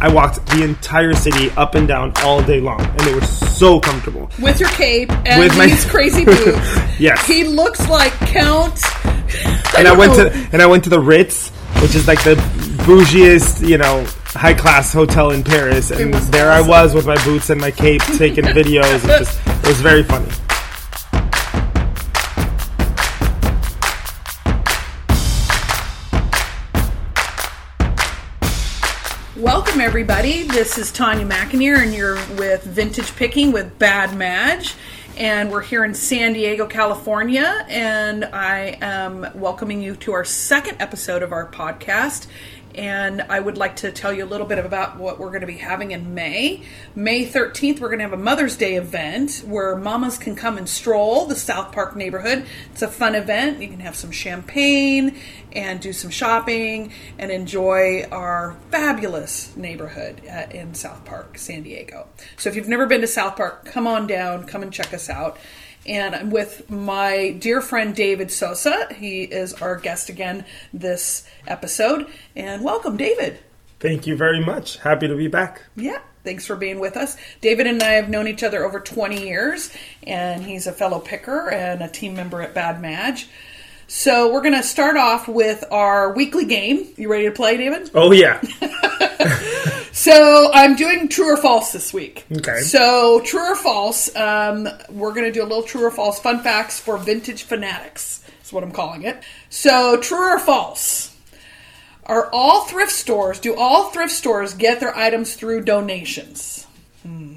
I walked the entire city up and down all day long, and they were so comfortable. with your cape and With my- these crazy boots. Yes. he looks like Count. And I went know. to and I went to the Ritz, which is like the bougiest, you know, high class hotel in Paris, and there awesome. I was with my boots and my cape, taking videos. It just it was very funny. Welcome, everybody. This is Tanya McInerney, and you're with Vintage Picking with Bad Madge. And we're here in San Diego, California. And I am welcoming you to our second episode of our podcast. And I would like to tell you a little bit about what we're going to be having in May. May 13th, we're going to have a Mother's Day event where mamas can come and stroll the South Park neighborhood. It's a fun event. You can have some champagne and do some shopping and enjoy our fabulous neighborhood uh, in South Park, San Diego. So if you've never been to South Park, come on down, come and check us out. And I'm with my dear friend David Souza. He is our guest again this episode. And welcome, David. Thank you very much. Happy to be back. Yeah, thanks for being with us. David and I have known each other over 20 years, and he's a fellow picker and a team member at Bad Madge. So we're going to start off with our weekly game. You ready to play, David? Oh yeah, So I'm doing true or false this week. Okay. So true or false, um, we're going to do a little true or false fun facts for vintage fanatics. Is what I'm calling it. So true or false. Are all thrift stores? Do all thrift stores get their items through donations? Hmm.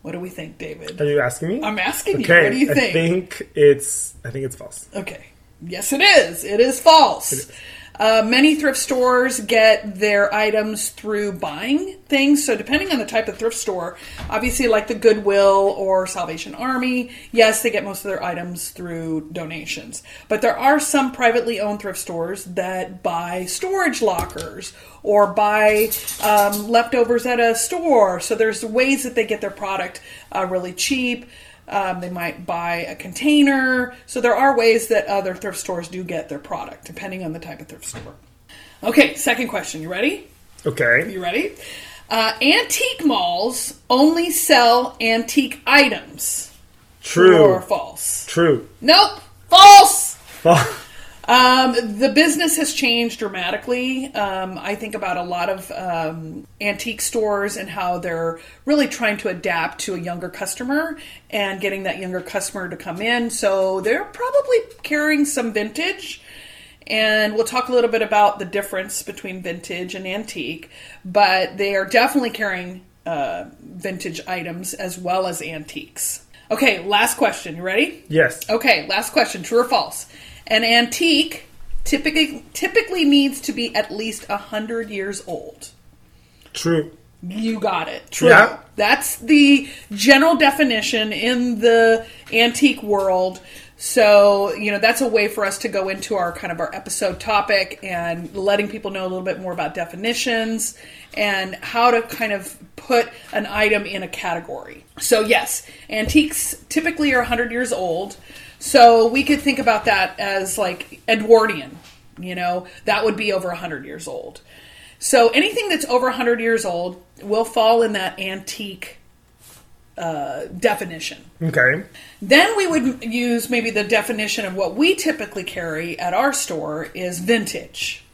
What do we think, David? are you asking me? I'm asking you. okay, What do you I think? think it's I think it's false. Okay. Yes, it is. It is false. Uh, many thrift stores get their items through buying things. So, depending on the type of thrift store, obviously, like the Goodwill or Salvation Army, yes, they get most of their items through donations. But there are some privately owned thrift stores that buy storage lockers or buy um, leftovers at a store. So, there's ways that they get their product uh, really cheap. Um, they might buy a container. So there are ways that other thrift stores do get their product, depending on the type of thrift store. Okay, second question. You ready? Okay, You ready? Uh, antique malls only sell antique items. true, or false? true. Nope, false. False. Um, the business has changed dramatically. Um, I think about a lot of um, antique stores and how they're really trying to adapt to a younger customer and getting that younger customer to come in. So they're probably carrying some vintage. And we'll talk a little bit about the difference between vintage and antique, but they are definitely carrying uh, vintage items as well as antiques. Okay, last question. You ready? Yes. Okay, last question, true or false? An antique typically typically needs to be at least a 100 years old. True. You got it. True. Yeah. That's the general definition in the antique world. So, you know, that's a way for us to go into our kind of our episode topic and letting people know a little bit more about definitions and how to kind of put an item in a category. So, yes, antiques typically are 100 years old. So, we could think about that as like Edwardian, you know, that would be over 100 years old. So anything that's over 100 years old will fall in that antique uh, definition. Okay. Then we would use maybe the definition of what we typically carry at our store is vintage.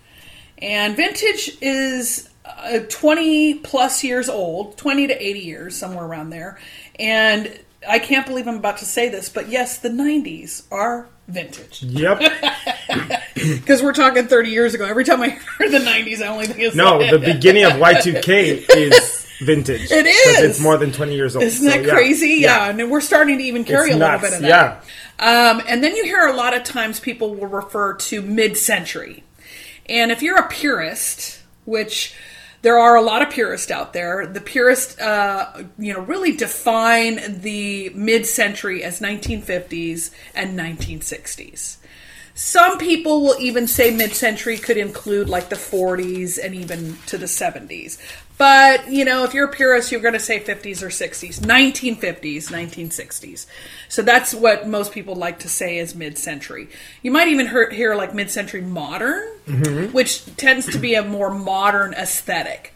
And vintage is uh, 20 plus years old, 20 to 80 years, somewhere around there. And I can't believe I'm about to say this, but yes, the 90s are vintage. Yep. Because we're talking 30 years ago. Every time I hear the 90s, I only think it's No, the beginning of Y2K is vintage. It is. It's more than 20 years old. Isn't that So, yeah. crazy? Yeah. and we're starting to even carry It's a little nuts, bit of that. Yeah. Um, and then you hear a lot of times people will refer to mid-century, and if you're a purist, which there are a lot of purists out there, the purists, uh, you know, really define the mid-century as 1950s and 1960s. Some people will even say mid century could include like the 40s and even to the 70s. But, you know, if you're a purist, you're going to say 50s or 60s, 1950s, 1960s. So that's what most people like to say is mid century. You might even hear, hear like mid century modern, which tends to be a more modern aesthetic.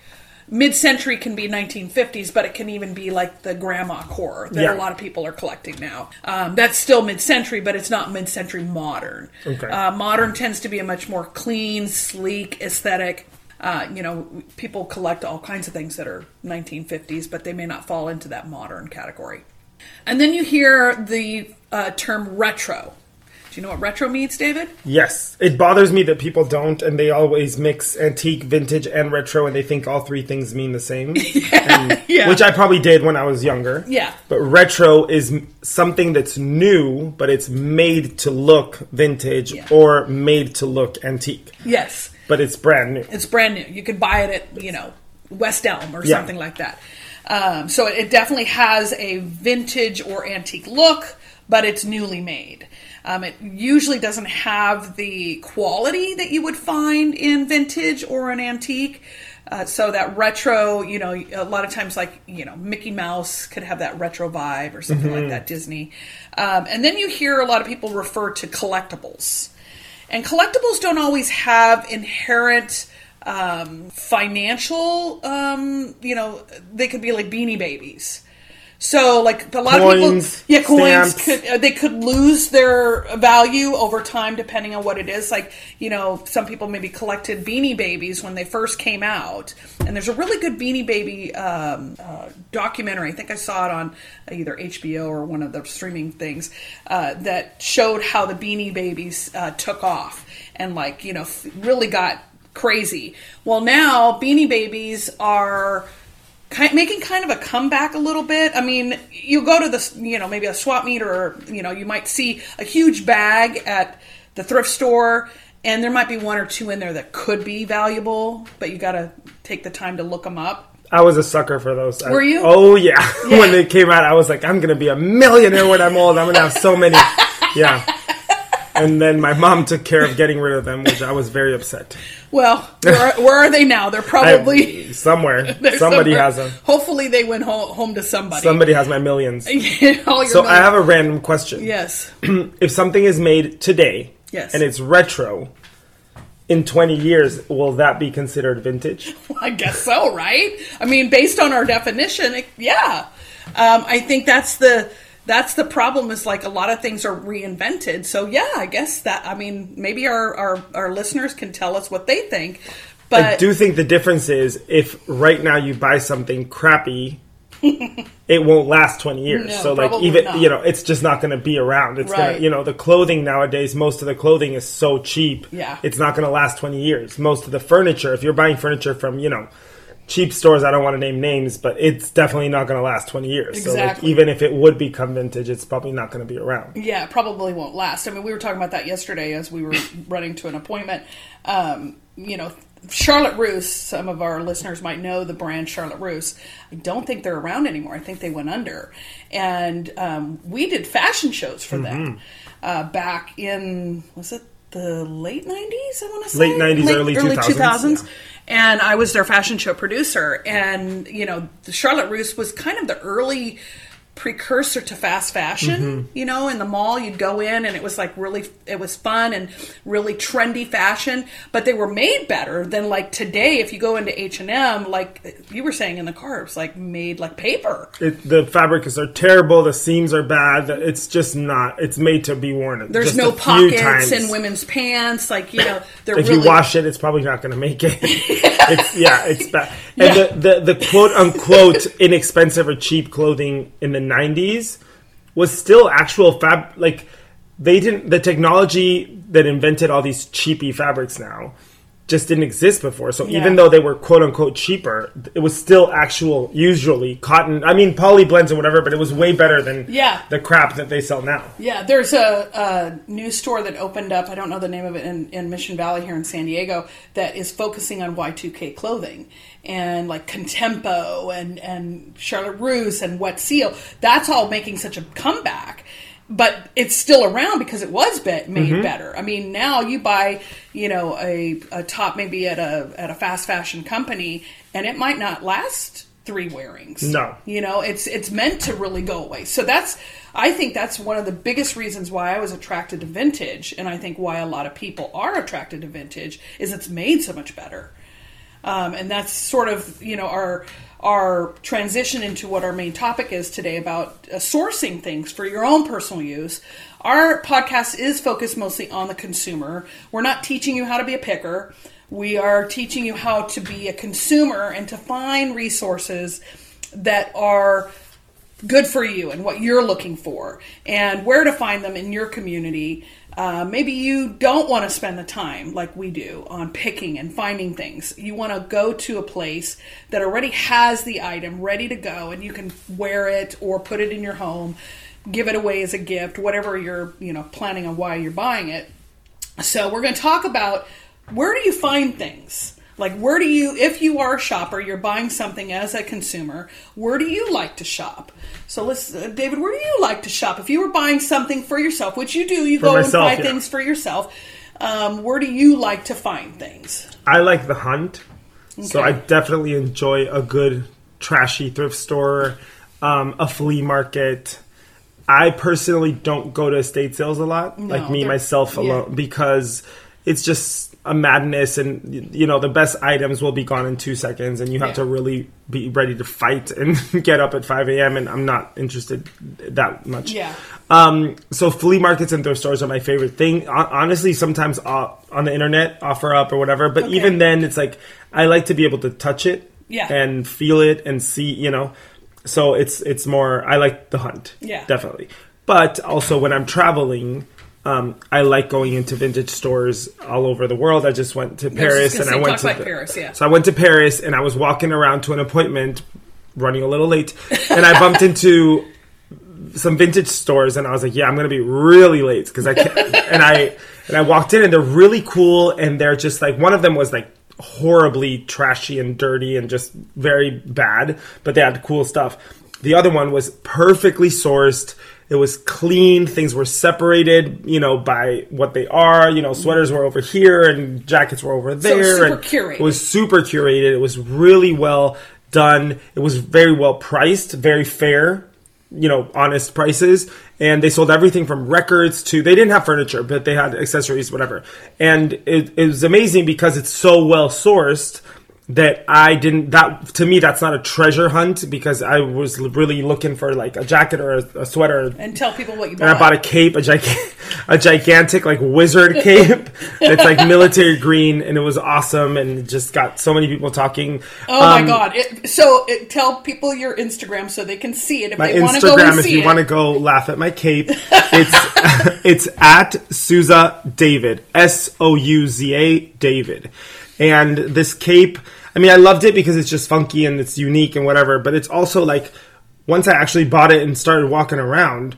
mid-century can be 1950s, but it can even be like the grandma core that Yeah. a lot of people are collecting now. Um, that's still mid-century, but it's not mid-century modern. Okay. Uh, modern tends to be a much more clean, sleek aesthetic. Uh, you know, people collect all kinds of things that are 1950s, but they may not fall into that modern category. And then you hear the uh, term retro. Do you know what retro means, David? Yes, it bothers me that people don't, and they always mix antique, vintage, and retro, and they think all three things mean the same. And- yeah. Which I probably did when I was younger. Yeah. But retro is something that's new, but it's made to look vintage Yeah. or made to look antique. Yes. But it's brand new. It's brand new. You could buy it at, you know, West Elm or Yeah. something like that. Um, so it definitely has a vintage or antique look, but it's newly made. Um, it usually doesn't have the quality that you would find in vintage or an antique. Uh, so that retro, you know, a lot of times, like you know, Mickey Mouse could have that retro vibe or something like that. Disney, um, and then you hear a lot of people refer to collectibles. And collectibles don't always have inherent um, financial, um, you know, they could be like beanie babies. So, like a lot Coins, of people, yeah, coins stamps. could uh, they could lose their value over time depending on what it is. Like you know, some people maybe collected Beanie Babies when they first came out, and there's a really good Beanie Baby um, uh, documentary. I think I saw it on either HBO or one of the streaming things uh, that showed how the Beanie Babies uh, took off and like you know really got crazy. Well, now Beanie Babies are kind, making kind of a comeback a little bit. I mean, you go to the you know maybe a swap meet or you know you might see a huge bag at the thrift store, and there might be one or two in there that could be valuable, but you got to take the time to look them up. I was a sucker for those. I- Were you? Oh yeah. when they came out, I was like, I'm gonna be a millionaire when I'm old. I'm gonna have so many. yeah. And then my mom took care of getting rid of them, which I was very upset. Well, where, where are they now? They're I- probably somewhere. they're somebody somewhere. has them. Hopefully, they went home, home to somebody. Somebody has my millions. All your So I have a random question. yes, If something is made today Yes. and it's retro, in 20 years, will that be considered vintage? I guess so, right? I mean, based on our definition, it, yeah. Um, I think that's the that's the problem. Is like a lot of things are reinvented. So yeah, I guess that. I mean, maybe our our, our listeners can tell us what they think. But I do think the difference is if right now you buy something crappy, it won't last 20 years. No, so like even not. you know, it's just not going to be around. It's gonna, you know, the clothing nowadays, most of the clothing is so cheap. Yeah. It's not going to last 20 years. Most of the furniture, if you're buying furniture from, you know, cheap stores, I don't want to name names, but it's definitely not going to last 20 years. So like Exactly. even if it would become vintage, it's probably not going to be around. Yeah, probably won't last. I mean, we were talking about that yesterday as we were running to an appointment. Um, you know, Charlotte Russe, some of our listeners might know the brand Charlotte Russe. I don't think they're around anymore. I think they went under. And um, we did fashion shows for them uh, back in, was it the late 90s, I want to say? Late 90s, early 2000s, yeah. And I was their fashion show producer. And, you know, Charlotte Russe was kind of the early precursor to fast fashion Mm-hmm. you know in the mall you'd go in and it was like really it was fun and really trendy fashion but they were made better than like today if you go into h&m like you were saying in the car it's like made like paper It, the fabrics are terrible. The seams are bad. It's just not. It's made to be worn. there's no pockets in women's pants like you know they're If really you wash it, it's probably not going to make it. it's yeah, it's bad. And Yeah. the, the the quote unquote inexpensive or cheap clothing in the '90s was still actual fab. Like they didn't. The technology that invented all these cheapy fabrics now just didn't exist before. So Yeah. even though they were quote unquote cheaper, it was still actual, usually cotton. I mean, poly blends and whatever, but it was way better than Yeah. the crap that they sell now. Yeah, there's a, a new store that opened up. I don't know the name of it in, in Mission Valley here in San Diego that is focusing on Y2K clothing and like Contempo and and Charlotte Russe and Wet Seal. That's all making such a comeback. But it's still around because it was made better. I mean, now you buy, you know, a, a top maybe at a at a fast fashion company, and it might not last three wearings. No. You know, it's it's meant to really go away. So that's I think that's one of the biggest reasons why I was attracted to vintage and I think why a lot of people are attracted to vintage is it's made so much better. um, and that's sort of you know our our transition into what our main topic is today about uh, sourcing things for your own personal use. Our podcast is focused mostly on the consumer. We're not teaching you how to be a picker. We are teaching you how to be a consumer and to find resources that are good for you and what you're looking for and where to find them in your community. Uh, maybe you don't want to spend the time like we do on picking and finding things. You want to go to a place that already has the item ready to go and you can wear it or put it in your home, give it away as a gift, whatever you're, you know, planning on why you're buying it. So we're going to talk about where do you find things? Like, where do you, if you are a shopper, you're buying something as a consumer, where do you like to shop? So, let's, uh, David, where do you like to shop? If you were buying something for yourself, which you do, you For go myself, and buy yeah. things for yourself. Um, where do you like to find things? I like the hunt, so I definitely enjoy a good trashy thrift store, um, a flea market. I personally don't go to estate sales a lot, like me myself yeah. alone, because it's just a madness, and you know the best items will be gone in two seconds, and you have Yeah. to really be ready to fight and get up at five a.m. And I'm not interested that much. Yeah. Um, so flea markets and thrift stores are my favorite thing. Honestly, sometimes uh, on the internet, offer up or whatever. But Okay. even then, it's like I like to be able to touch it, Yeah. and feel it and see. You know, so it's it's more. I like the hunt, Yeah. definitely. But also when I'm traveling. Um, I like going into vintage stores all over the world. I just went to Paris and I went to the- Paris, yeah. So I went to Paris and I was walking around to an appointment, running a little late, and I bumped into some vintage stores and I was like, yeah, I'm gonna be really late because I can't. and I and I walked in and they're really cool and they're just like one of them was like horribly trashy and dirty and just very bad, but they had cool stuff. The other one was perfectly sourced. It was clean. Things were separated, you know, by what they are. You know, sweaters were over here and jackets were over there. super and curated. It was super curated. It was really well done. It was very well priced, very fair, you know, honest prices. And they sold everything from records to, they didn't have furniture, but they had accessories, whatever. And it, it was amazing because it's so well sourced that I didn't, that, to me, that's not a treasure hunt because I was really looking for like a jacket or a, a sweater And tell people what you bought. and I bought a cape, a, gig- a gigantic like wizard cape. it's like military green, and it was awesome, and it just got so many people talking. Oh Um, my god! It, so it, tell people your Instagram so they can see it if My they want to go and Instagram, if see you want to go laugh at my cape, it's it's at Souza David, S O U Z A David, and this cape. I mean, I loved it because it's just funky and it's unique and whatever. But it's also like once I actually bought it and started walking around,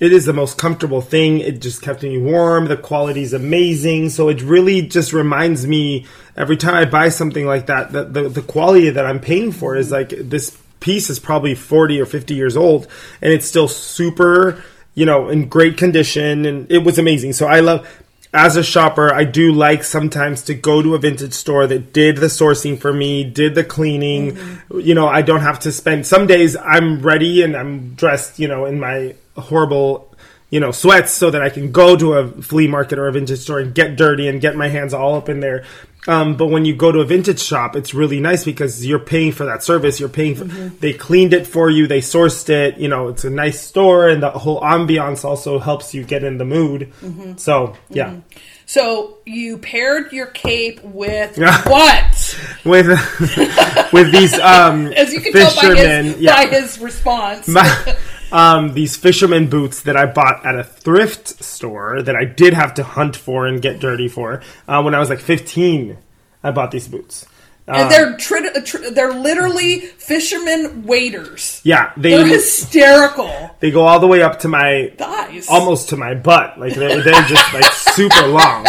it is the most comfortable thing. It just kept me warm. The quality is amazing. So it really just reminds me every time I buy something like that that the, the quality that I'm paying for is like this piece is probably 40 or 50 years old and it's still super, you know, in great condition. And it was amazing. So I love, as a shopper, I do like sometimes to go to a vintage store that did the sourcing for me, did the cleaning. Mm-hmm. You know, I don't have to spend. Some days I'm ready and I'm dressed, you know, in my horrible, you know, sweats so that I can go to a flea market or a vintage store and get dirty and get my hands all up in there. Um, but when you go to a vintage shop, it's really nice because you're paying for that service. You're paying for, they cleaned it for you, they sourced it, you know, it's a nice store and the whole ambiance also helps you get in the mood. So, yeah. So you paired your cape with what? With, with these, um, As you can tell by fishermen, his, yeah. by his response. Um, these fisherman boots that I bought at a thrift store that I did have to hunt for and get dirty for. Uh, when I was like 15, I bought these boots. and they're tri- tri- they're literally fishermen waders. Yeah, They're hysterical. they go all the way up to my Thighs. almost to my butt. Like they're, they're just like super long.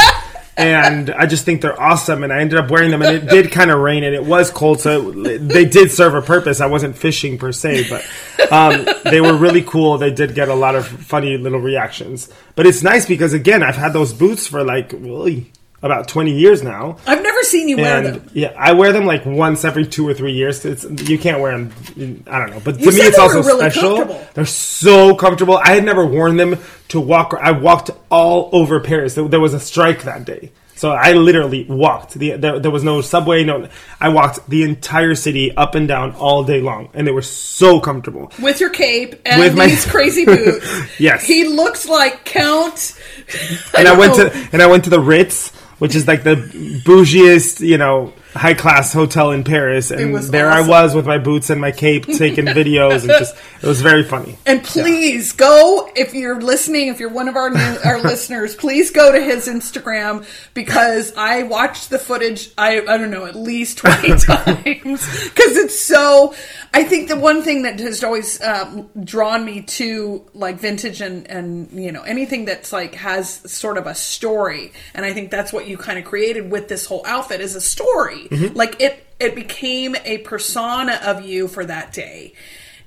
And I just think they're awesome. And I ended up wearing them, and it did kind of rain, and it was cold, so it, they did serve a purpose. I wasn't fishing per se, but um, they were really cool. They did get a lot of funny little reactions. But it's nice because again, I've had those boots for like really about twenty years now. I've never seen you wear And them. yeah, I wear them like once every two or three years. It's you can't wear them. I don't know, but You to me, it's also really special. They're so comfortable. I had never worn them to walk. I walked all over Paris. There, there was a strike that day, So I literally walked. The, there, there was no subway. No, I walked the entire city up and down all day long, and they were so comfortable. With your cape and With my- these crazy boots. Yes. He looks like Count. and I went know. to and I went to the Ritz, which is like the bougiest, you know, high class hotel in Paris, and there awesome. I was with my boots and my cape, taking videos, and just it was very funny. And please go if you're listening, if you're one of our new, our listeners, please go to his Instagram because I watched the footage. I I don't know at least twenty times because it's so. I think the one thing that has always um, drawn me to like vintage and and you know anything that's like has sort of a story, and I think that's what you kind of created with this whole outfit is a story. Mm-hmm. Like it it became a persona of you for that day.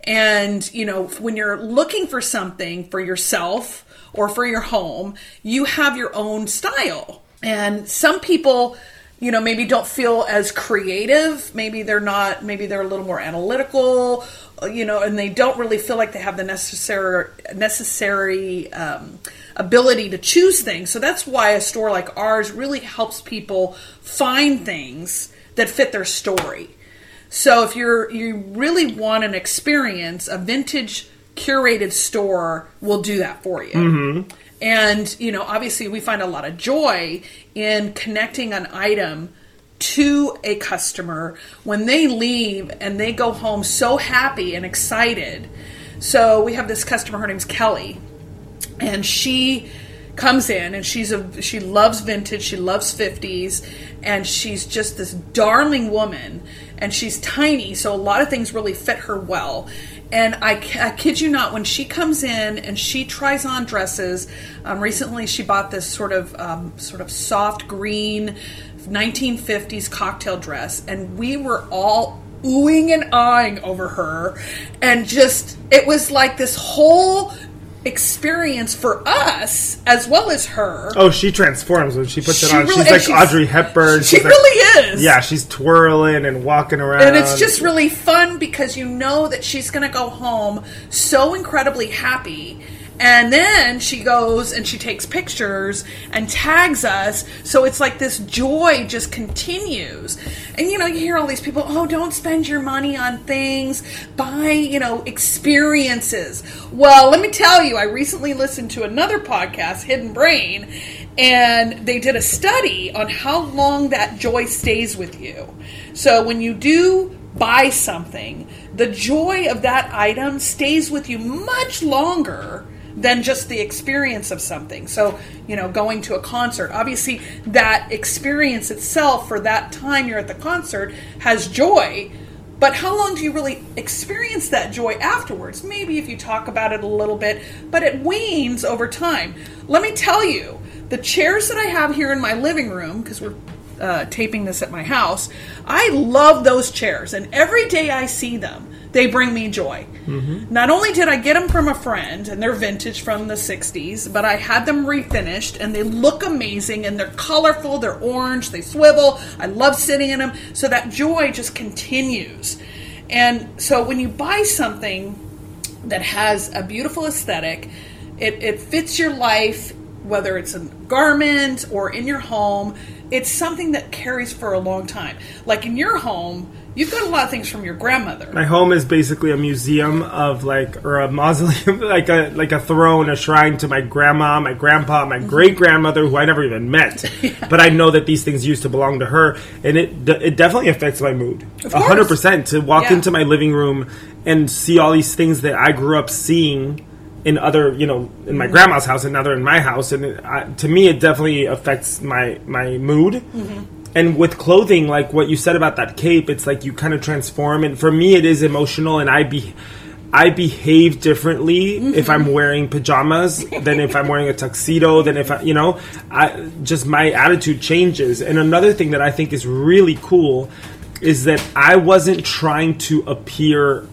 And, you know, when you're looking for something for yourself or for your home, you have your own style. And some people, you know, maybe don't feel as creative. Maybe they're not, maybe they're a little more analytical, you know, and they don't really feel like they have the necessary, necessary, um, ability to choose things. So that's why a store like ours really helps people find things that fit their story. So if you're you really want an experience, a vintage curated store will do that for you. And you know, obviously, we find a lot of joy in connecting an item to a customer when they leave and they go home so happy and excited. So we have this customer. Her name's Kelly, and she comes in and she's a she loves vintage she loves 50s and she's just this darling woman and she's tiny so a lot of things really fit her well and I, I kid you not when she comes in and she tries on dresses um, recently she bought this sort of um, sort of soft green 1950s cocktail dress and we were all oohing and eyeing over her and just it was like this whole experience for us as well as her. Oh, she transforms when she puts it on. really- she's like she's- Audrey Hepburn. she She's like- really is. Yeah, she's twirling and walking around. And it's just really fun because you know that she's going to go home so incredibly happy. And then she goes and she takes pictures and tags us. So it's like this joy just continues. And you know, you hear all these people, oh, don't spend your money on things, buy, you know, experiences. Well, let me tell you, I recently listened to another podcast, Hidden Brain, and they did a study on how long that joy stays with you. So when you do buy something, the joy of that item stays with you much longer than just the experience of something. So, you know, going to a concert, obviously that experience itself for that time you're at the concert has joy. But how long do you really experience that joy afterwards? Maybe if you talk about it a little bit, but it wanes over time. Let me tell you, the chairs that I have here in my living room, because we're uh, taping this at my house, I love those chairs. And every day I see them, they bring me joy. Mm-hmm. Not only did I get them from a friend, and they're vintage from the 60s, but I had them refinished, and they look amazing, and they're colorful, they're orange, they swivel. I love sitting in them. So that joy just continues. And so when you buy something that has a beautiful aesthetic, it, it fits your life, whether it's a garment or in your home, it's something that carries for a long time. Like in your home, you've got a lot of things from your grandmother. My home is basically a museum of like, or a mausoleum, like a like a throne, a shrine to my grandma, my grandpa, my Mm-hmm. great grandmother, who I never even met. But I know that these things used to belong to her, and it it definitely affects my mood. Hundred percent. To walk Yeah. into my living room and see all these things that I grew up seeing in other, you know, in Mm-hmm. my grandma's house and now they're in my house, and it, I, to me, it definitely affects my my mood. Mm-hmm. And with clothing, like what you said about that cape, it's like you kind of transform. And for me, it is emotional, and I be. I behave differently if I'm wearing pajamas than if I'm wearing a tuxedo than if I, you know, I just my attitude changes. And another thing that I think is really cool is that I wasn't trying to appear,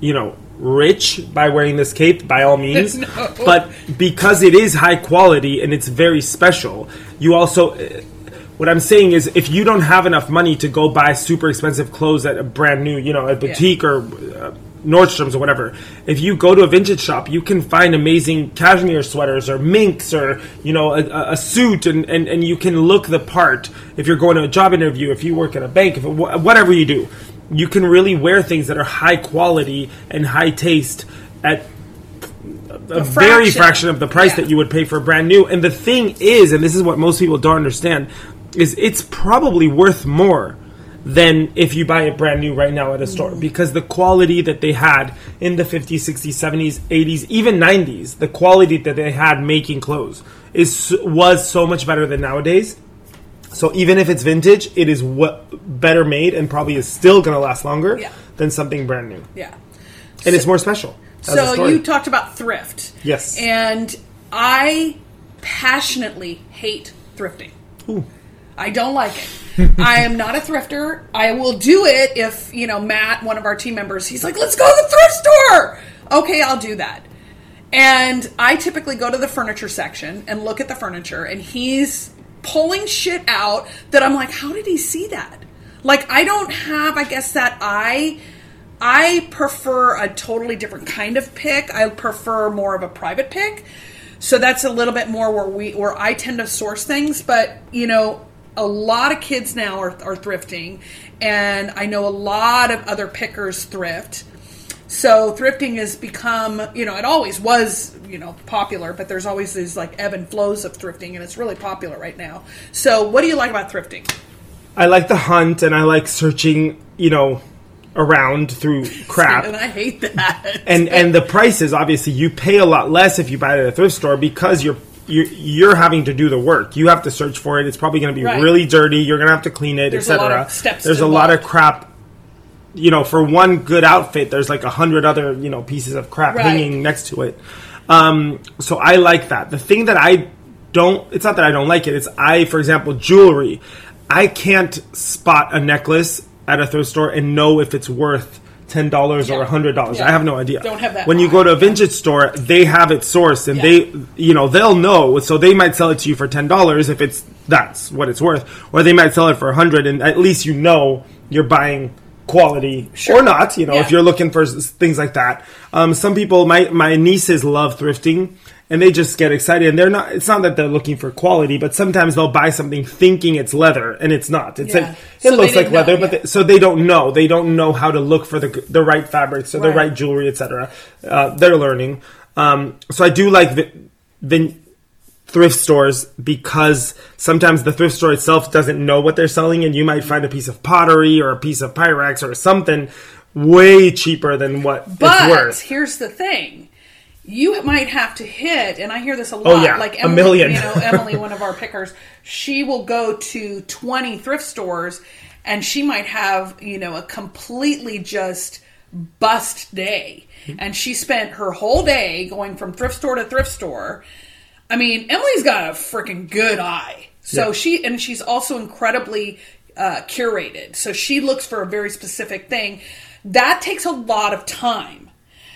you know, rich by wearing this cape by all means, No. but because it is high quality and it's very special, you also what I'm saying is, if you don't have enough money to go buy super expensive clothes at a brand new, you know, a boutique or uh, Nordstrom's or whatever. If you go to a vintage shop, you can find amazing cashmere sweaters or minks or you know a, a suit, and, and and you can look the part. If you're going to a job interview, if you work at a bank, if whatever you do, you can really wear things that are high quality and high taste at a, very fraction of the price Yeah. that you would pay for brand new. And the thing is, and this is what most people don't understand, is it's probably worth more than if you buy it brand new right now at a store Mm. because the quality that they had in the 50s, 60s, 70s, 80s, even 90s, the quality that they had making clothes is was so much better than nowadays. So even if it's vintage, it is what better made and probably is still going to last longer Yeah. than something brand new. Yeah. And it's more special. as a So story. you talked about thrift. Yes. And I passionately hate thrifting. Ooh. I don't like it. I am not a thrifter. I will do it if, you know, Matt, one of our team members, he's like, let's go to the thrift store. Okay, I'll do that. And I typically go to the furniture section and look at the furniture, and he's pulling shit out that I'm like, how did he see that? Like, I don't have, I guess, that eye. I prefer a totally different kind of pick. I prefer more of a private pick. So that's a little bit more where we where I tend to source things, but you know, a lot of kids now are, are thrifting, and I know a lot of other pickers thrift. So thrifting has become, you know, it always was, you know, popular, but there's always these like ebb and flows of thrifting, and it's really popular right now. So, what do you like about thrifting? I like the hunt and I like searching, you know, around through crap. And I hate that. and and the prices obviously you pay a lot less if you buy it at a thrift store because you're you're, you're having to do the work. You have to search for it. It's probably going to be Right. really dirty. You're going to have to clean it, There's a lot etc. There's a lot of crap. You know, for one good outfit, there's like a hundred other you know pieces of crap Right. hanging next to it. Um, so I like that. The thing that I don't, it's not that I don't like it. It's I, for example, jewelry. I can't spot a necklace at a thrift store and know if it's worth ten dollars or Yeah. a hundred dollars. Yeah. I have no idea. Don't have that When you go to a vintage store, they have it sourced and Yeah. they, you know, they'll know. So they might sell it to you for ten dollars if it's that's what it's worth, or they might sell it for a hundred, and at least you know you're buying quality or not. You know, Yeah. if you're looking for things like that. Um, some people, my my nieces love thrifting. And they just get excited, and they're not. It's not that they're looking for quality, but sometimes they'll buy something thinking it's leather, and it's not. It's Yeah. like it So looks like didn't know, leather, but yeah. they, so they don't know. They don't know how to look for the the right fabrics or the Right. right jewelry, etc. Uh, they're learning. Um, so I do like the, the thrift stores because sometimes the thrift store itself doesn't know what they're selling, and you might find a piece of pottery or a piece of Pyrex or something way cheaper than what it's But worth. here's the thing. You might have to hit, and I hear this a oh, lot. Oh, yeah, like a million. You know, Emily, one of our pickers, she will go to 20 thrift stores, and she might have you know a completely just bust day, and she spent her whole day going from thrift store to thrift store. I mean, Emily's got a freaking good eye. So Yeah. she and she's also incredibly uh, curated. So she looks for a very specific thing. That takes a lot of time.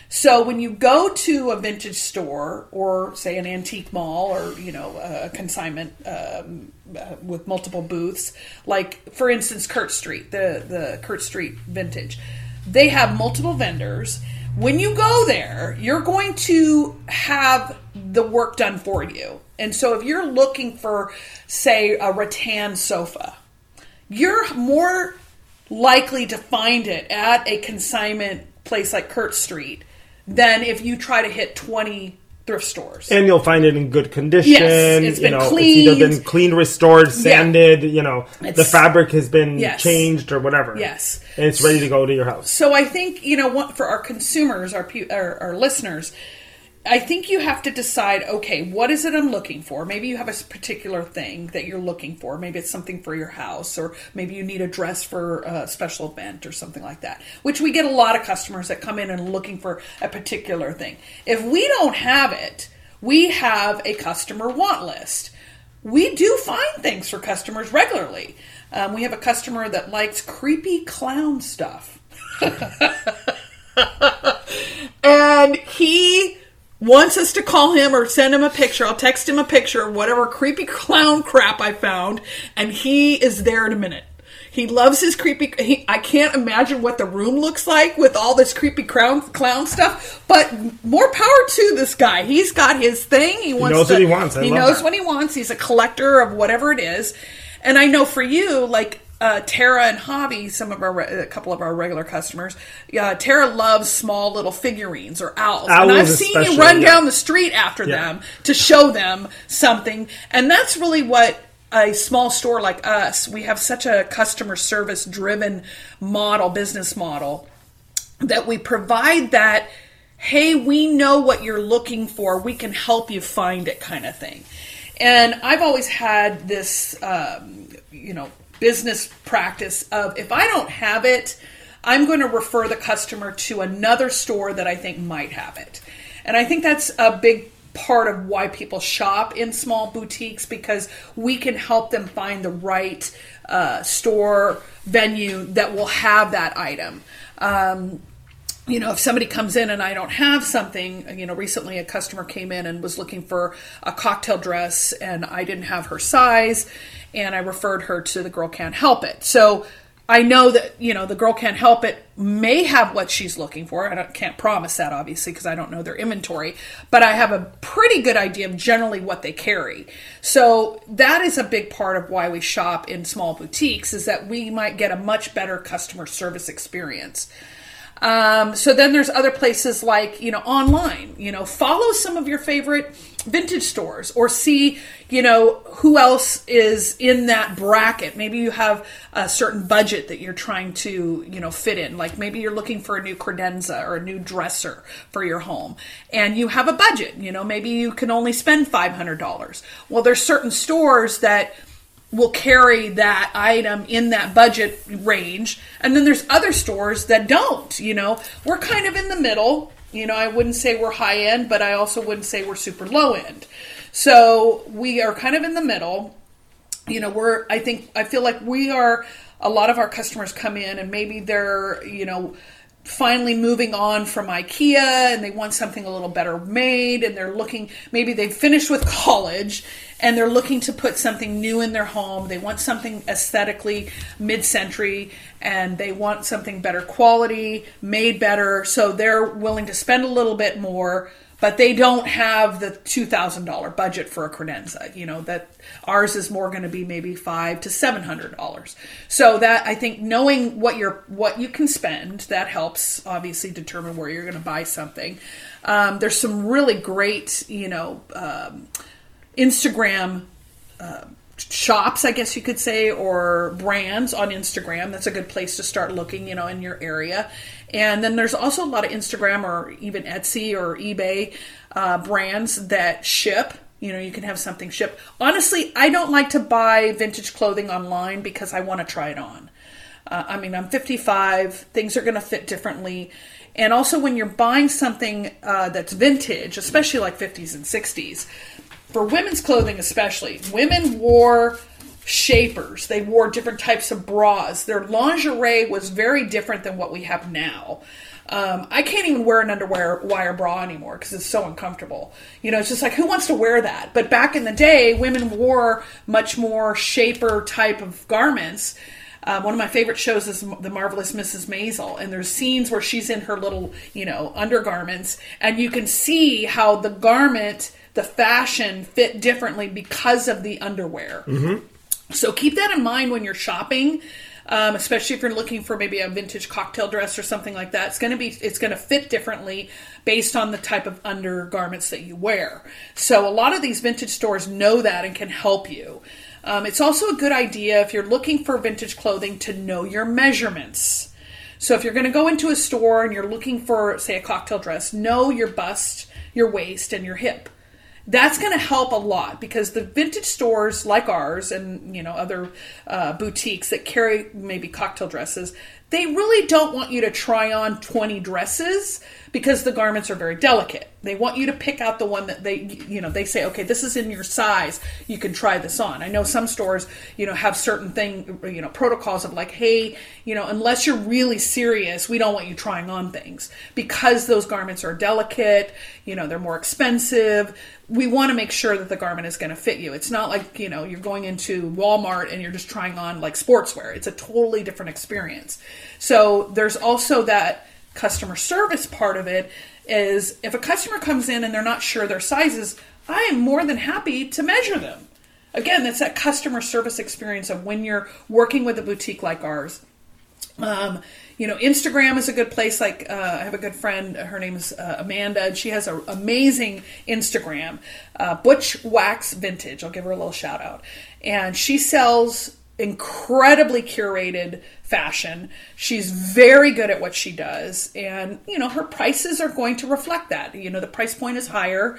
So when you go to a vintage store or say an antique mall or you know a consignment um, uh, with multiple booths, like for instance Kurt Street, the the Kurt Street Vintage, they have multiple vendors. When you go there, you're going to have the work done for you. And so if you're looking for say a rattan sofa, you're more likely to find it at a consignment place like Kurt Street than if you try to hit 20 thrift stores. and you'll find it in good condition. Yes, it's you been know, it's either been cleaned, restored, sanded. yeah. You know, the fabric has been Yes. changed or whatever. Yes. and it's ready to go to your house. So I think you know what for our consumers, our our, our listeners. I think you have to decide. Okay, what is it I'm looking for? Maybe you have a particular thing that you're looking for. Maybe it's something for your house, or maybe you need a dress for a special event or something like that. Which we get a lot of customers that come in and looking for a particular thing. If we don't have it, we have a customer want list. We do find things for customers regularly. Um, we have a customer that likes creepy clown stuff. and he wants us to call him or send him a picture. I'll text him a picture of whatever creepy clown crap I found, and he is there in a minute. He loves his creepy. He, I can't imagine what the room looks like with all this creepy clown clown stuff. But more power to this guy. He's got his thing. He wants. knows to, what he wants. I he knows that. what he wants. He's a collector of whatever it is. And I know for you, like uh, Tara and Hobby, some of our re- a couple of our regular customers, uh, Tara loves small little figurines or owls, and I've seen you run yeah. down the street after Yeah. them to show them something, and that's really what a small store like us we have such a customer service driven model business model that we provide that hey we know what you're looking for we can help you find it kind of thing and i've always had this um, you know business practice of if i don't have it i'm going to refer the customer to another store that i think might have it. And i think that's a big part of why people shop in small boutiques because we can help them find the right uh, store venue that will have that item. Um, you know, if somebody comes in and I don't have something, you know, recently a customer came in and was looking for a cocktail dress and I didn't have her size and I referred her to the Girl Can't Help It. So I know that, you know, the Girl Can't Help It may have what she's looking for. I can't promise that, obviously, because I don't know their inventory, but I have a pretty good idea of generally what they carry. So that is a big part of why we shop in small boutiques is that we might get a much better customer service experience. Um, so then there's other places like, you know, online, you know, follow some of your favorite vintage stores or see, you know, who else is in that bracket. Maybe you have a certain budget that you're trying to, you know, fit in. Like maybe you're looking for a new credenza or a new dresser for your home and you have a budget, you know, maybe you can only spend $500. Well, there's certain stores that, will carry that item in that budget range and then there's other stores that don't you know we're kind of in the middle you know i wouldn't say we're high end but i also wouldn't say we're super low end. So we are kind of in the middle. You know we're i think i feel like we are a lot of our customers come in and maybe they're you know finally moving on from ikea and they want something a little better made and they're looking maybe they've finished with college and they're looking to put something new in their home. They want something aesthetically mid-century and they want something better quality made better. So they're willing to spend a little bit more but they don't have the $2000 budget for a credenza you know that ours is more going to be maybe five to seven hundred dollars so that i think knowing what you're what you can spend that helps obviously determine where you're going to buy something um, there's some really great you know um, instagram uh, shops, I guess you could say, or brands on Instagram. That's a good place to start looking, you know, in your area. And then there's also a lot of Instagram or even Etsy or eBay uh, brands that ship. You know, you can have something shipped. Honestly, I don't like to buy vintage clothing online because I want to try it on. Uh, I mean, I'm 55, things are going to fit differently. And also, when you're buying something uh, that's vintage, especially like 50s and 60s, for women's clothing especially, women wore shapers. They wore different types of bras. Their lingerie was very different than what we have now. Um, I can't even wear an underwear wire bra anymore because it's so uncomfortable. You know, it's just like who wants to wear that? But back in the day, women wore much more shaper type of garments. Um, one of my favorite shows is The Marvelous Mrs. Maisel, and there's scenes where she's in her little, you know, undergarments, and you can see how the garment, the fashion fit differently because of the underwear. So keep that in mind when you're shopping, um, especially if you're looking for maybe a vintage cocktail dress or something like that. It's going to be it's going to fit differently based on the type of undergarments that you wear. So a lot of these vintage stores know that and can help you. Um, it's also a good idea if you're looking for vintage clothing to know your measurements. So if you're going to go into a store and you're looking for, say, a cocktail dress, know your bust, your waist, and your hip. That's going to help a lot because the vintage stores like ours and you know other uh, boutiques that carry maybe cocktail dresses, they really don't want you to try on 20 dresses because the garments are very delicate. They want you to pick out the one that they, you know, they say, okay, this is in your size. You can try this on. I know some stores, you know, have certain thing, you know, protocols of like, hey, you know, unless you're really serious, we don't want you trying on things because those garments are delicate. You know, they're more expensive. We want to make sure that the garment is going to fit you. It's not like you know you're going into Walmart and you're just trying on like sportswear. It's a totally different experience. So there's also that customer service part of it is if a customer comes in and they're not sure their sizes, I am more than happy to measure them. Again, that's that customer service experience of when you're working with a boutique like ours. Um, you know, Instagram is a good place. Like, uh, I have a good friend, her name is uh, Amanda, and she has an amazing Instagram, uh, Butch Wax Vintage. I'll give her a little shout out. And she sells incredibly curated fashion. She's very good at what she does. And, you know, her prices are going to reflect that. You know, the price point is higher.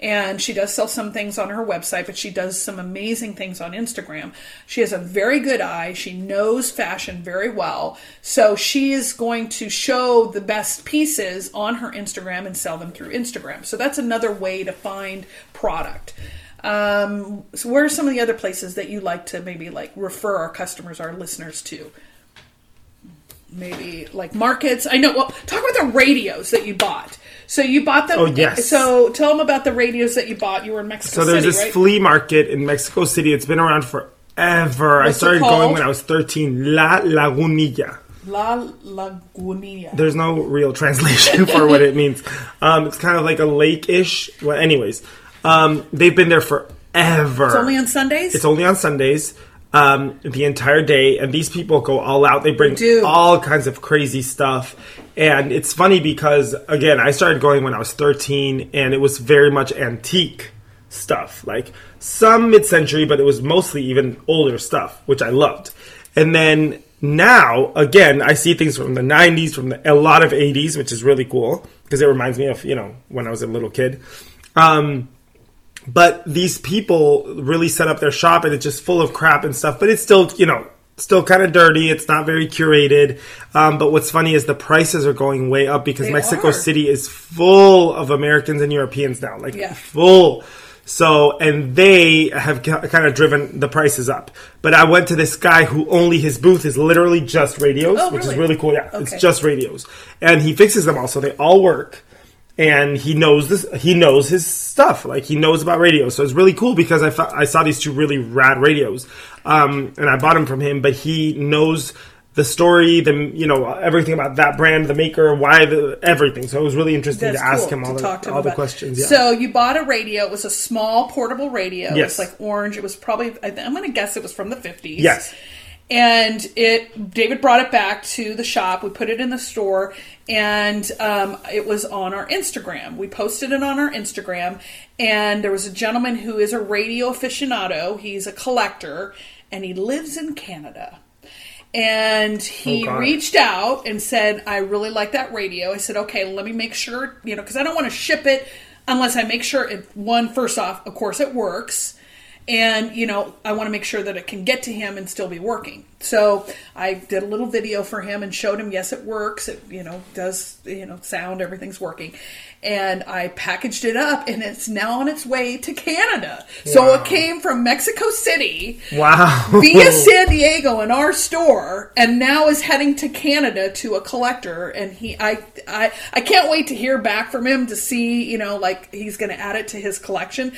And she does sell some things on her website, but she does some amazing things on Instagram. She has a very good eye. She knows fashion very well. So she is going to show the best pieces on her Instagram and sell them through Instagram. So that's another way to find product. Um, so where are some of the other places that you like to maybe like refer our customers, our listeners to? Maybe like markets. I know. Well, talk about the radios that you bought. So you bought them. Oh, yes. So tell them about the radios that you bought. You were in Mexico So there's City, this right? flea market in Mexico City. It's been around forever. I What's it started going when I was 13. La Lagunilla. La Lagunilla. There's no real translation for what it means. Um, it's kind of like a lake-ish. Well, anyways, um, they've been there forever. It's only on Sundays. It's only on Sundays. Um, the entire day, and these people go all out. They bring do. all kinds of crazy stuff, and it's funny because again, I started going when I was 13, and it was very much antique stuff, like some mid-century, but it was mostly even older stuff, which I loved. And then now, again, I see things from the 90s, from the, a lot of 80s, which is really cool because it reminds me of you know when I was a little kid. Um, but these people really set up their shop and it's just full of crap and stuff but it's still you know still kind of dirty it's not very curated um, but what's funny is the prices are going way up because They mexico are. city is full of americans and europeans now like Yeah. full so and they have kind of driven the prices up but i went to this guy who only his booth is literally just radios Oh, which is really? really cool yeah Okay. it's just radios and he fixes them all so they all work and he knows this he knows his stuff like he knows about radios so it's really cool because i, thought I saw these two really rad radios um, and i bought them from him but he knows the story the you know everything about that brand the maker why the everything so it was really interesting That's to ask cool him all, the, talk to him all the questions yeah So you bought a radio. It was a small portable radio. Yes. It was like orange. It was probably. I'm going to guess it was from the 50s. Yes. And it, David brought it back to the shop. We put it in the store, and um, it was on our Instagram. We posted it on our Instagram, and there was a gentleman who is a radio aficionado. He's a collector, and he lives in Canada. And he Oh, reached out and said, I really like that radio. I said, okay, let me make sure, you know, because I don't want to ship it unless I make sure it, one, first off, of course, it works. And, you know, I want to make sure that it can get to him and still be working. So I did a little video for him and showed him, yes, it works. It, you know, does, you know, sound, everything's working. And I packaged it up and it's now on its way to Canada. So it came from Mexico City wow via San Diego in our store, and now is heading to Canada to a collector. And he, I, I, I can't wait to hear back from him to see, you know, like he's going to add it to his collection.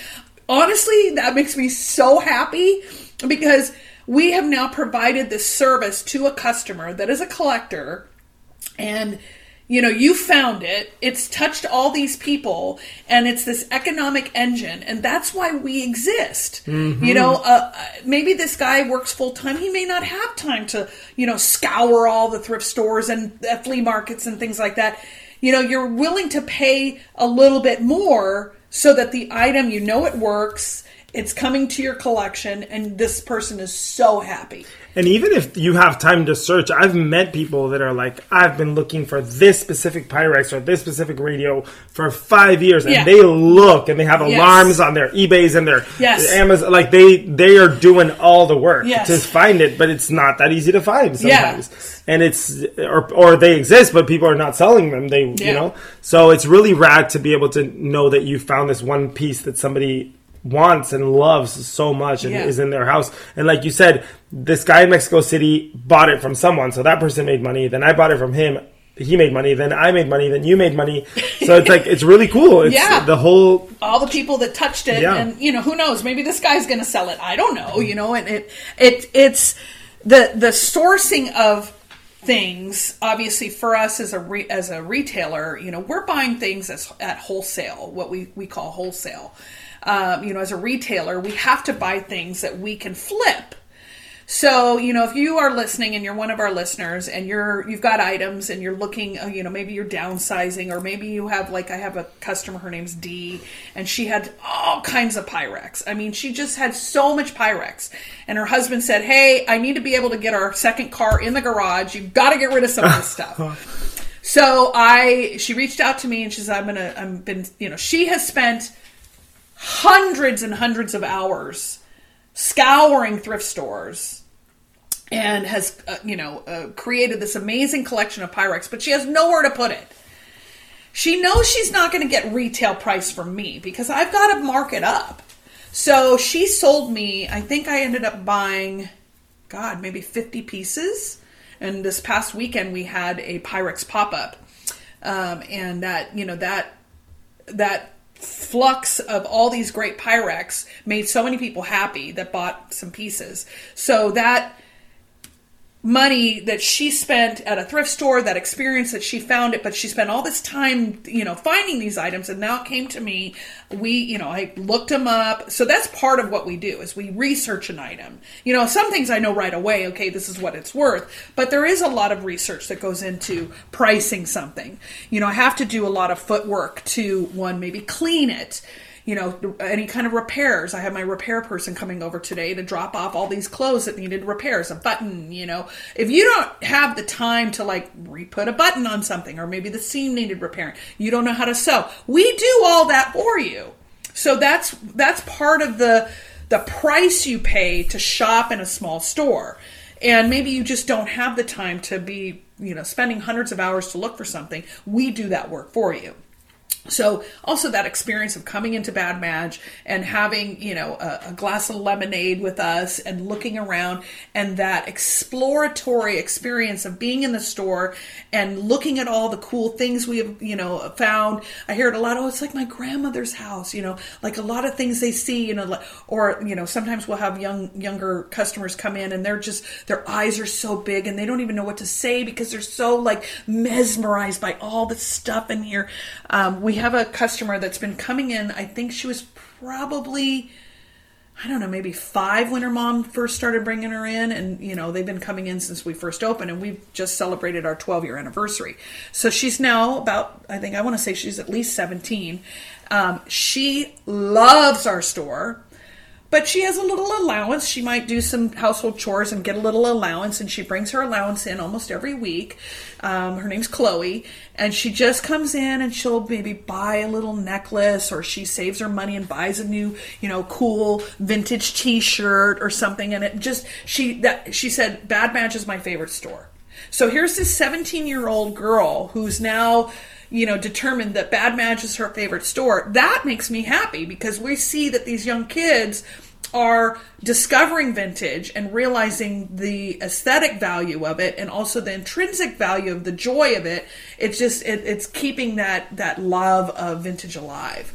Honestly, that makes me so happy because we have now provided this service to a customer that is a collector, and you know you found it. It's touched all these people and it's this economic engine. And that's why we exist. You know uh, uh, maybe this guy works full time he may not have time to you know scour all the thrift stores and flea markets and things like that. You know you're willing to pay a little bit more so that the item you know it works it's coming to your collection and this person is so happy And even if you have time to search, I've met people that are like, I've been looking for this specific Pyrex or this specific radio for five years, and Yeah. they look and they have Yes. alarms on their eBay's and their Yes. Amazon. Like they they are doing all the work Yes. to find it, but it's not that easy to find Yeah. sometimes. And it's or or they exist, but people are not selling them. They Yeah. you know, so it's really rad to be able to know that you found this one piece that somebody wants and loves so much and Yeah. is in their house. And like you said, this guy in Mexico City bought it from someone, so that person made money. Then I bought it from him. He made money. Then I made money. Then you made money. So it's like it's really cool. It's Yeah. the whole all the people that touched it Yeah. and you know who knows maybe this guy's going to sell it i don't know you know and it it it's the the sourcing of things obviously for us as a re, as a retailer you know we're buying things as, at wholesale what we we call wholesale um, you know as a retailer we have to buy things that we can flip so, you know, if you are listening and you're one of our listeners and you're you've got items and you're looking, uh, you know, maybe you're downsizing or maybe you have like I have a customer her name's Dee and she had all kinds of Pyrex. I mean, she just had so much Pyrex. And her husband said, "Hey, I need to be able to get our second car in the garage. You've got to get rid of some of this stuff." So, I she reached out to me and she said, "I'm going to I'm been, you know, she has spent hundreds and hundreds of hours scouring thrift stores and has uh, you know uh, created this amazing collection of pyrex but she has nowhere to put it. She knows she's not going to get retail price from me because i've got to mark it up. So she sold me i think i ended up buying god maybe 50 pieces. And this past weekend we had a pyrex pop-up. Um, and that you know that that flux of all these great Pyrex made so many people happy that bought some pieces. So that money that she spent at a thrift store, that experience that she found it, but she spent all this time, you know, finding these items and now it came to me. We, you know, I looked them up. So that's part of what we do is we research an item. You know, some things I know right away, okay, this is what it's worth, but there is a lot of research that goes into pricing something. You know, I have to do a lot of footwork to one, maybe clean it you know, any kind of repairs. I have my repair person coming over today to drop off all these clothes that needed repairs, a button, you know. If you don't have the time to like re-put a button on something or maybe the seam needed repairing, you don't know how to sew. We do all that for you. So that's that's part of the the price you pay to shop in a small store. And maybe you just don't have the time to be, you know, spending hundreds of hours to look for something. We do that work for you. So also that experience of coming into Bad Madge and having, you know, a, a, glass of lemonade with us and looking around and that exploratory experience of being in the store and looking at all the cool things we have, you know, found. I hear it a lot. Oh, it's like my grandmother's house, you know, like a lot of things they see, you know, or, you know, sometimes we'll have young, younger customers come in and they're just, their eyes are so big and they don't even know what to say because they're so like mesmerized by all the stuff in here. Um, we have a customer that's been coming in. I think she was probably, I don't know, maybe five when her mom first started bringing her in. And, you know, they've been coming in since we first opened and we've just celebrated our 12 year anniversary. So she's now about, I think I want to say she's at least 17. Um, she loves our store but she has a little allowance. She might do some household chores and get a little allowance, and she brings her allowance in almost every week. Um, her name's Chloe, and she just comes in and she'll maybe buy a little necklace, or she saves her money and buys a new, you know, cool vintage T-shirt or something. And it just she that she said, Bad Madge is my favorite store. So here's this 17 year old girl who's now you know, determined that Bad Madge is her favorite store, that makes me happy because we see that these young kids are discovering vintage and realizing the aesthetic value of it and also the intrinsic value of the joy of it. It's just it, it's keeping that that love of vintage alive.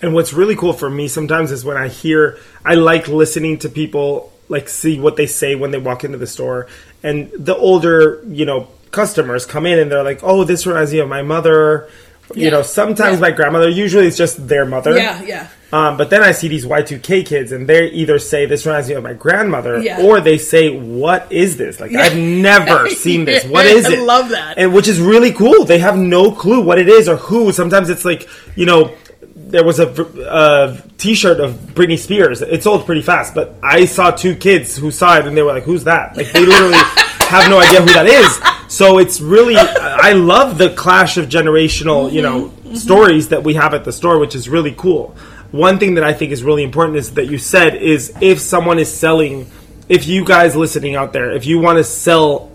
And what's really cool for me sometimes is when I hear I like listening to people like see what they say when they walk into the store and the older, you know, customers come in and they're like, "Oh, this reminds me of my mother." You Yeah. know, sometimes Yeah. my grandmother. Usually, it's just their mother. Yeah, yeah. Um, but then I see these Y2K kids, and they either say this reminds me of my grandmother, Yeah. or they say, "What is this? Like. I've never seen this. What is I it?" love that. and which is really cool. They have no clue what it is or who. Sometimes it's like you know there was a, a T-shirt of Britney Spears. It sold pretty fast, but I saw two kids who saw it and they were like, "Who's that?" Like they literally have no idea who that is. So it's really, I love the clash of generational, you know, mm-hmm. Mm-hmm. stories that we have at the store, which is really cool. One thing that I think is really important is that you said is if someone is selling, if you guys listening out there, if you want to sell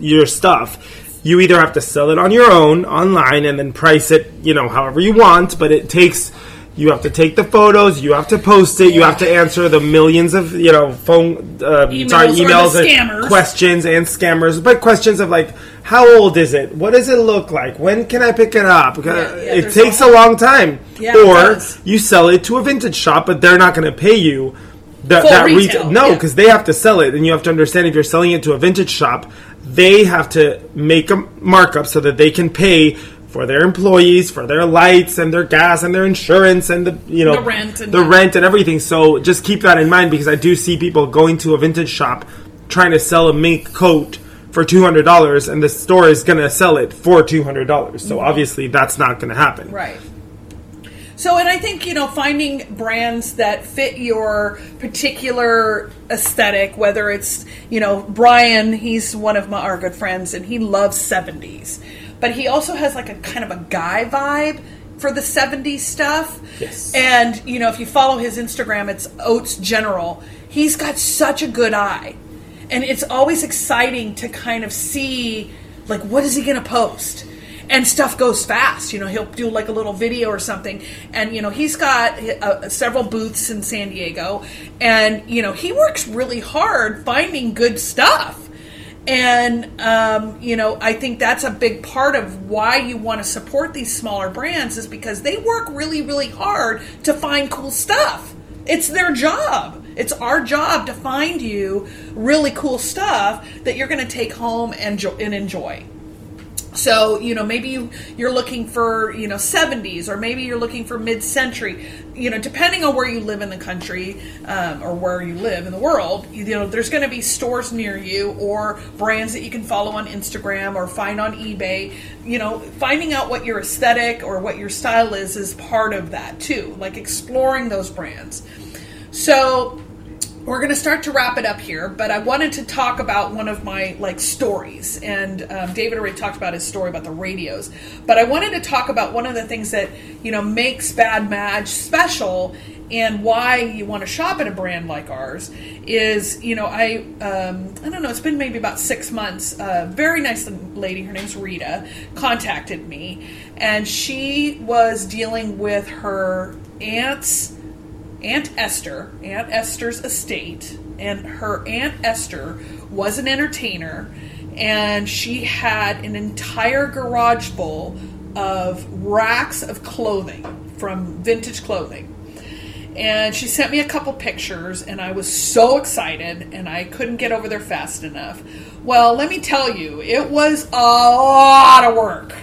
your stuff, you either have to sell it on your own online and then price it, you know, however you want, but it takes you have to take the photos, you have to post it, you have to answer the millions of, you know, phone uh, Emails sorry, emails and scammers. questions and scammers, but questions of like how old is it? What does it look like? When can I pick it up? Uh, yeah, it takes a long time. Yeah, or you sell it to a vintage shop, but they're not going to pay you that, that retail. No, yeah. because they have to sell it, and you have to understand if you're selling it to a vintage shop, they have to make a markup so that they can pay for their employees, for their lights and their gas and their insurance and the you know The rent and the rent and everything. So just keep that in mind because I do see people going to a vintage shop trying to sell a mink coat for two hundred dollars, and the store is going to sell it for two hundred dollars. So mm-hmm. obviously that's not going to happen. Right. So, and I think, you know, finding brands that fit your particular aesthetic, whether it's, you know, Brian, he's one of my, our good friends, and he loves 70s. But he also has like a kind of a guy vibe for the 70s stuff. Yes. And, you know, if you follow his Instagram, it's Oats General. He's got such a good eye. And it's always exciting to kind of see, like, what is he going to post? and stuff goes fast. You know, he'll do like a little video or something, and you know he's got uh, several booths in San Diego, and you know he works really hard finding good stuff. And um, you know, I think that's a big part of why you want to support these smaller brands is because they work really, really hard to find cool stuff. It's their job. It's our job to find you really cool stuff that you're going to take home and, jo- and enjoy. So, you know, maybe you, you're looking for, you know, 70s or maybe you're looking for mid century, you know, depending on where you live in the country um, or where you live in the world, you know, there's going to be stores near you or brands that you can follow on Instagram or find on eBay. You know, finding out what your aesthetic or what your style is is part of that too, like exploring those brands. So, we're going to start to wrap it up here, but I wanted to talk about one of my like stories, and um, David already talked about his story about the radios. But I wanted to talk about one of the things that you know makes Bad Madge special, and why you want to shop at a brand like ours is you know I um, I don't know it's been maybe about six months. A very nice lady, her name's Rita, contacted me, and she was dealing with her aunt's Aunt Esther, Aunt Esther's estate, and her Aunt Esther was an entertainer, and she had an entire garage full of racks of clothing from vintage clothing. And she sent me a couple pictures, and I was so excited, and I couldn't get over there fast enough. Well, let me tell you, it was a lot of work.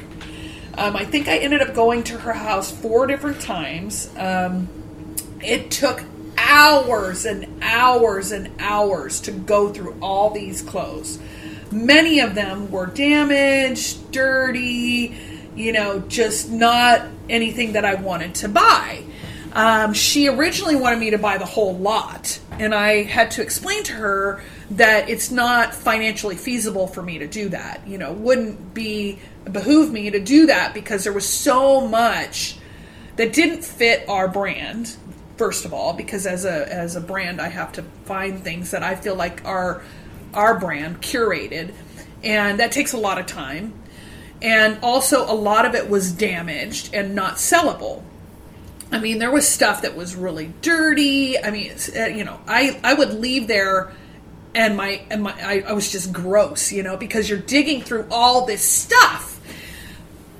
Um, I think I ended up going to her house four different times. Um, it took hours and hours and hours to go through all these clothes. Many of them were damaged, dirty, you know, just not anything that I wanted to buy. Um, she originally wanted me to buy the whole lot, and I had to explain to her that it's not financially feasible for me to do that. You know, wouldn't be behoove me to do that because there was so much that didn't fit our brand first of all because as a as a brand I have to find things that I feel like are our brand curated. And that takes a lot of time. And also a lot of it was damaged and not sellable. I mean there was stuff that was really dirty. I mean uh, you know I I would leave there and my and my I, I was just gross you know because you're digging through all this stuff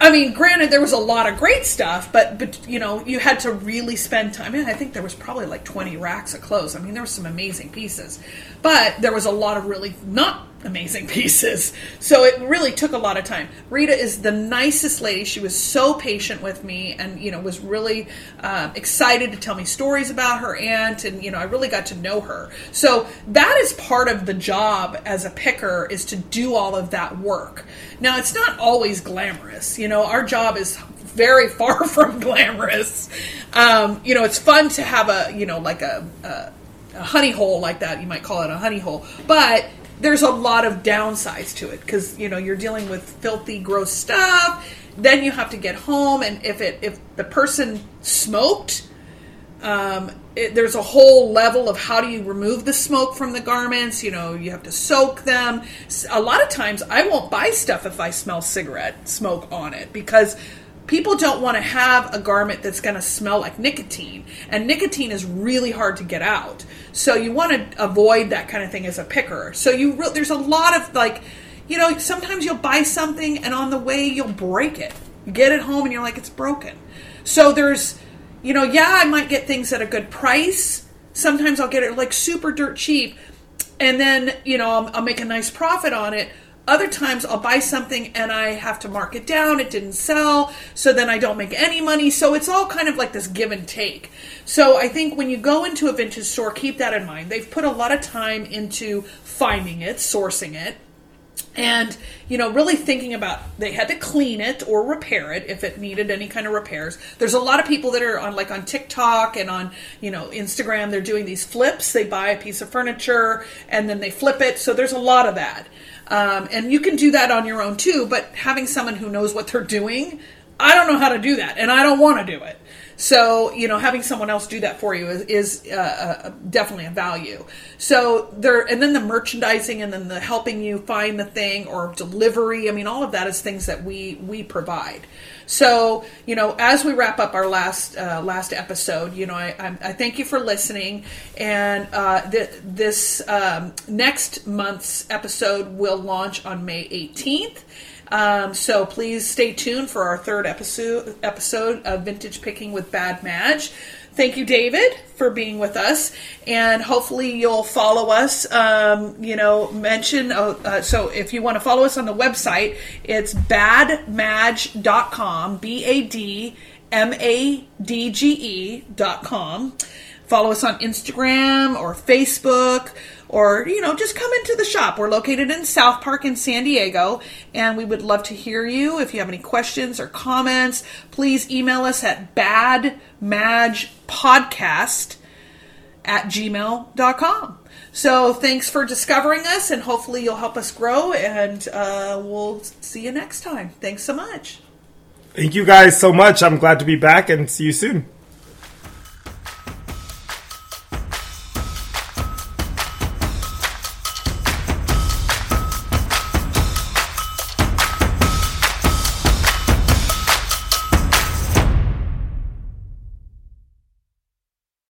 I mean, granted, there was a lot of great stuff, but but you know, you had to really spend time. I mean, I think there was probably like twenty racks of clothes. I mean, there were some amazing pieces, but there was a lot of really not amazing pieces. So it really took a lot of time. Rita is the nicest lady. She was so patient with me, and you know, was really uh, excited to tell me stories about her aunt, and you know, I really got to know her. So that is part of the job as a picker is to do all of that work. Now, it's not always glamorous. You know, our job is very far from glamorous. Um, you know, it's fun to have a you know like a, a a honey hole like that. You might call it a honey hole, but there's a lot of downsides to it because you know you're dealing with filthy, gross stuff. Then you have to get home, and if it if the person smoked, um, it, there's a whole level of how do you remove the smoke from the garments. You know, you have to soak them. A lot of times, I won't buy stuff if I smell cigarette smoke on it because people don't want to have a garment that's going to smell like nicotine and nicotine is really hard to get out. So you want to avoid that kind of thing as a picker. So you re- there's a lot of like you know sometimes you'll buy something and on the way you'll break it. You get it home and you're like it's broken. So there's you know yeah i might get things at a good price. Sometimes i'll get it like super dirt cheap and then you know I'll, I'll make a nice profit on it other times I'll buy something and I have to mark it down. It didn't sell. So then I don't make any money. So it's all kind of like this give and take. So I think when you go into a vintage store, keep that in mind. They've put a lot of time into finding it, sourcing it, and you know really thinking about they had to clean it or repair it if it needed any kind of repairs there's a lot of people that are on like on tiktok and on you know instagram they're doing these flips they buy a piece of furniture and then they flip it so there's a lot of that um, and you can do that on your own too, but having someone who knows what they're doing, I don't know how to do that, and I don't want to do it. So, you know, having someone else do that for you is, is uh, uh, definitely a value. So there, and then the merchandising, and then the helping you find the thing or delivery. I mean, all of that is things that we we provide. So, you know, as we wrap up our last uh, last episode, you know, I, I, I, thank you for listening. And uh, th- this um, next month's episode will launch on May 18th. Um, so please stay tuned for our third episode episode of Vintage Picking with Bad Madge. Thank you, David, for being with us, and hopefully you'll follow us. Um, you know, mention uh, uh, so if you want to follow us on the website, it's badmadge.com, B A D M A D G E dot com. Follow us on Instagram or Facebook or, you know, just come into the shop. We're located in South Park in San Diego, and we would love to hear you. If you have any questions or comments, please email us at badmadgepodcast at gmail.com. So thanks for discovering us, and hopefully you'll help us grow, and uh, we'll see you next time. Thanks so much. Thank you guys so much. I'm glad to be back and see you soon.